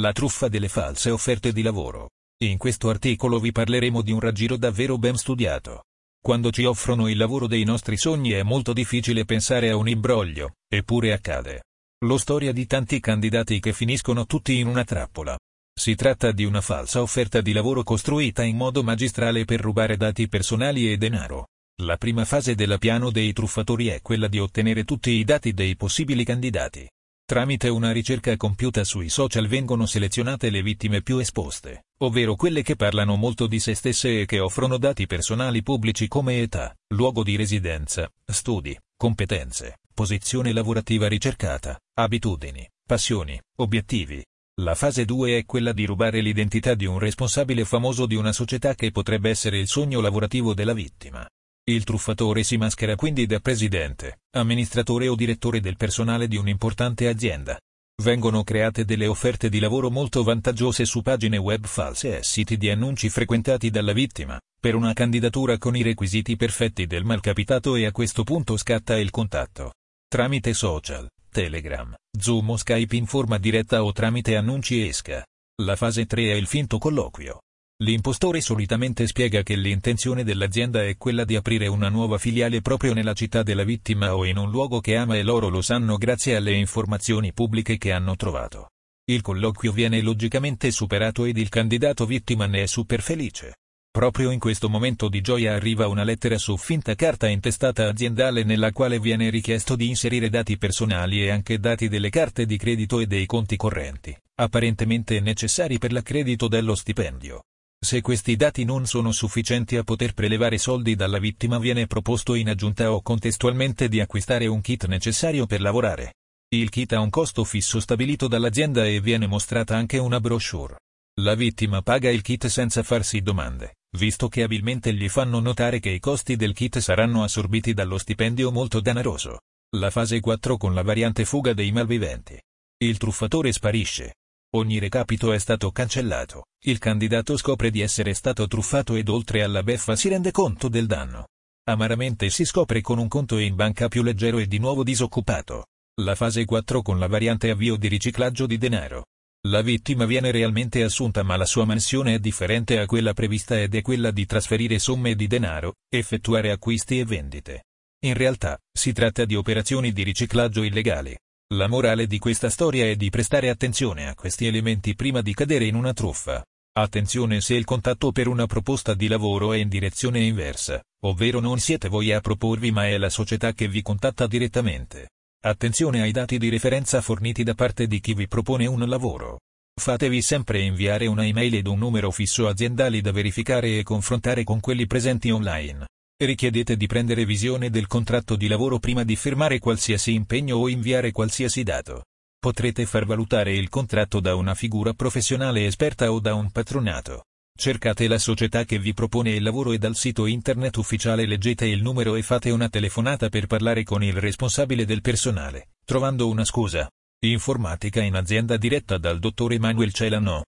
La truffa delle false offerte di lavoro. In questo articolo vi parleremo di un raggiro davvero ben studiato. Quando ci offrono il lavoro dei nostri sogni è molto difficile pensare a un imbroglio, eppure accade. Lo storia di tanti candidati che finiscono tutti in una trappola. Si tratta di una falsa offerta di lavoro costruita in modo magistrale per rubare dati personali e denaro. La prima fase della piano dei truffatori è quella di ottenere tutti i dati dei possibili candidati. Tramite una ricerca compiuta sui social vengono selezionate le vittime più esposte, ovvero quelle che parlano molto di se stesse e che offrono dati personali pubblici come età, luogo di residenza, studi, competenze, posizione lavorativa ricercata, abitudini, passioni, obiettivi. La fase 2 è quella di rubare l'identità di un responsabile famoso di una società che potrebbe essere il sogno lavorativo della vittima. Il truffatore si maschera quindi da presidente, amministratore o direttore del personale di un'importante azienda. Vengono create delle offerte di lavoro molto vantaggiose su pagine web false e siti di annunci frequentati dalla vittima, per una candidatura con i requisiti perfetti del malcapitato e a questo punto scatta il contatto. Tramite social, Telegram, Zoom o Skype in forma diretta o tramite annunci esca. La fase 3 è il finto colloquio. L'impostore solitamente spiega che l'intenzione dell'azienda è quella di aprire una nuova filiale proprio nella città della vittima o in un luogo che ama e loro lo sanno grazie alle informazioni pubbliche che hanno trovato. Il colloquio viene logicamente superato ed il candidato vittima ne è super felice. Proprio in questo momento di gioia arriva una lettera su finta carta intestata aziendale nella quale viene richiesto di inserire dati personali e anche dati delle carte di credito e dei conti correnti, apparentemente necessari per l'accredito dello stipendio. Se questi dati non sono sufficienti a poter prelevare soldi dalla vittima viene proposto in aggiunta o contestualmente di acquistare un kit necessario per lavorare. Il kit ha un costo fisso stabilito dall'azienda e viene mostrata anche una brochure. La vittima paga il kit senza farsi domande, visto che abilmente gli fanno notare che i costi del kit saranno assorbiti dallo stipendio molto danaroso. La fase 4 con la variante fuga dei malviventi. Il truffatore sparisce, Ogni recapito è stato cancellato. Il candidato scopre di essere stato truffato ed oltre alla beffa si rende conto del danno. Amaramente si scopre con un conto in banca più leggero e di nuovo disoccupato. La fase 4 con la variante avvio di riciclaggio di denaro. La vittima viene realmente assunta ma la sua mansione è differente a quella prevista ed è quella di trasferire somme di denaro, effettuare acquisti e vendite. In realtà, si tratta di operazioni di riciclaggio illegali. La morale di questa storia è di prestare attenzione a questi elementi prima di cadere in una truffa. Attenzione se il contatto per una proposta di lavoro è in direzione inversa, ovvero non siete voi a proporvi ma è la società che vi contatta direttamente. Attenzione ai dati di referenza forniti da parte di chi vi propone un lavoro. Fatevi sempre inviare una email ed un numero fisso aziendali da verificare e confrontare con quelli presenti online. Richiedete di prendere visione del contratto di lavoro prima di firmare qualsiasi impegno o inviare qualsiasi dato. Potrete far valutare il contratto da una figura professionale esperta o da un patronato. Cercate la società che vi propone il lavoro e dal sito internet ufficiale leggete il numero e fate una telefonata per parlare con il responsabile del personale, trovando una scusa. Informatica in azienda diretta dal dottor Emanuel Celano.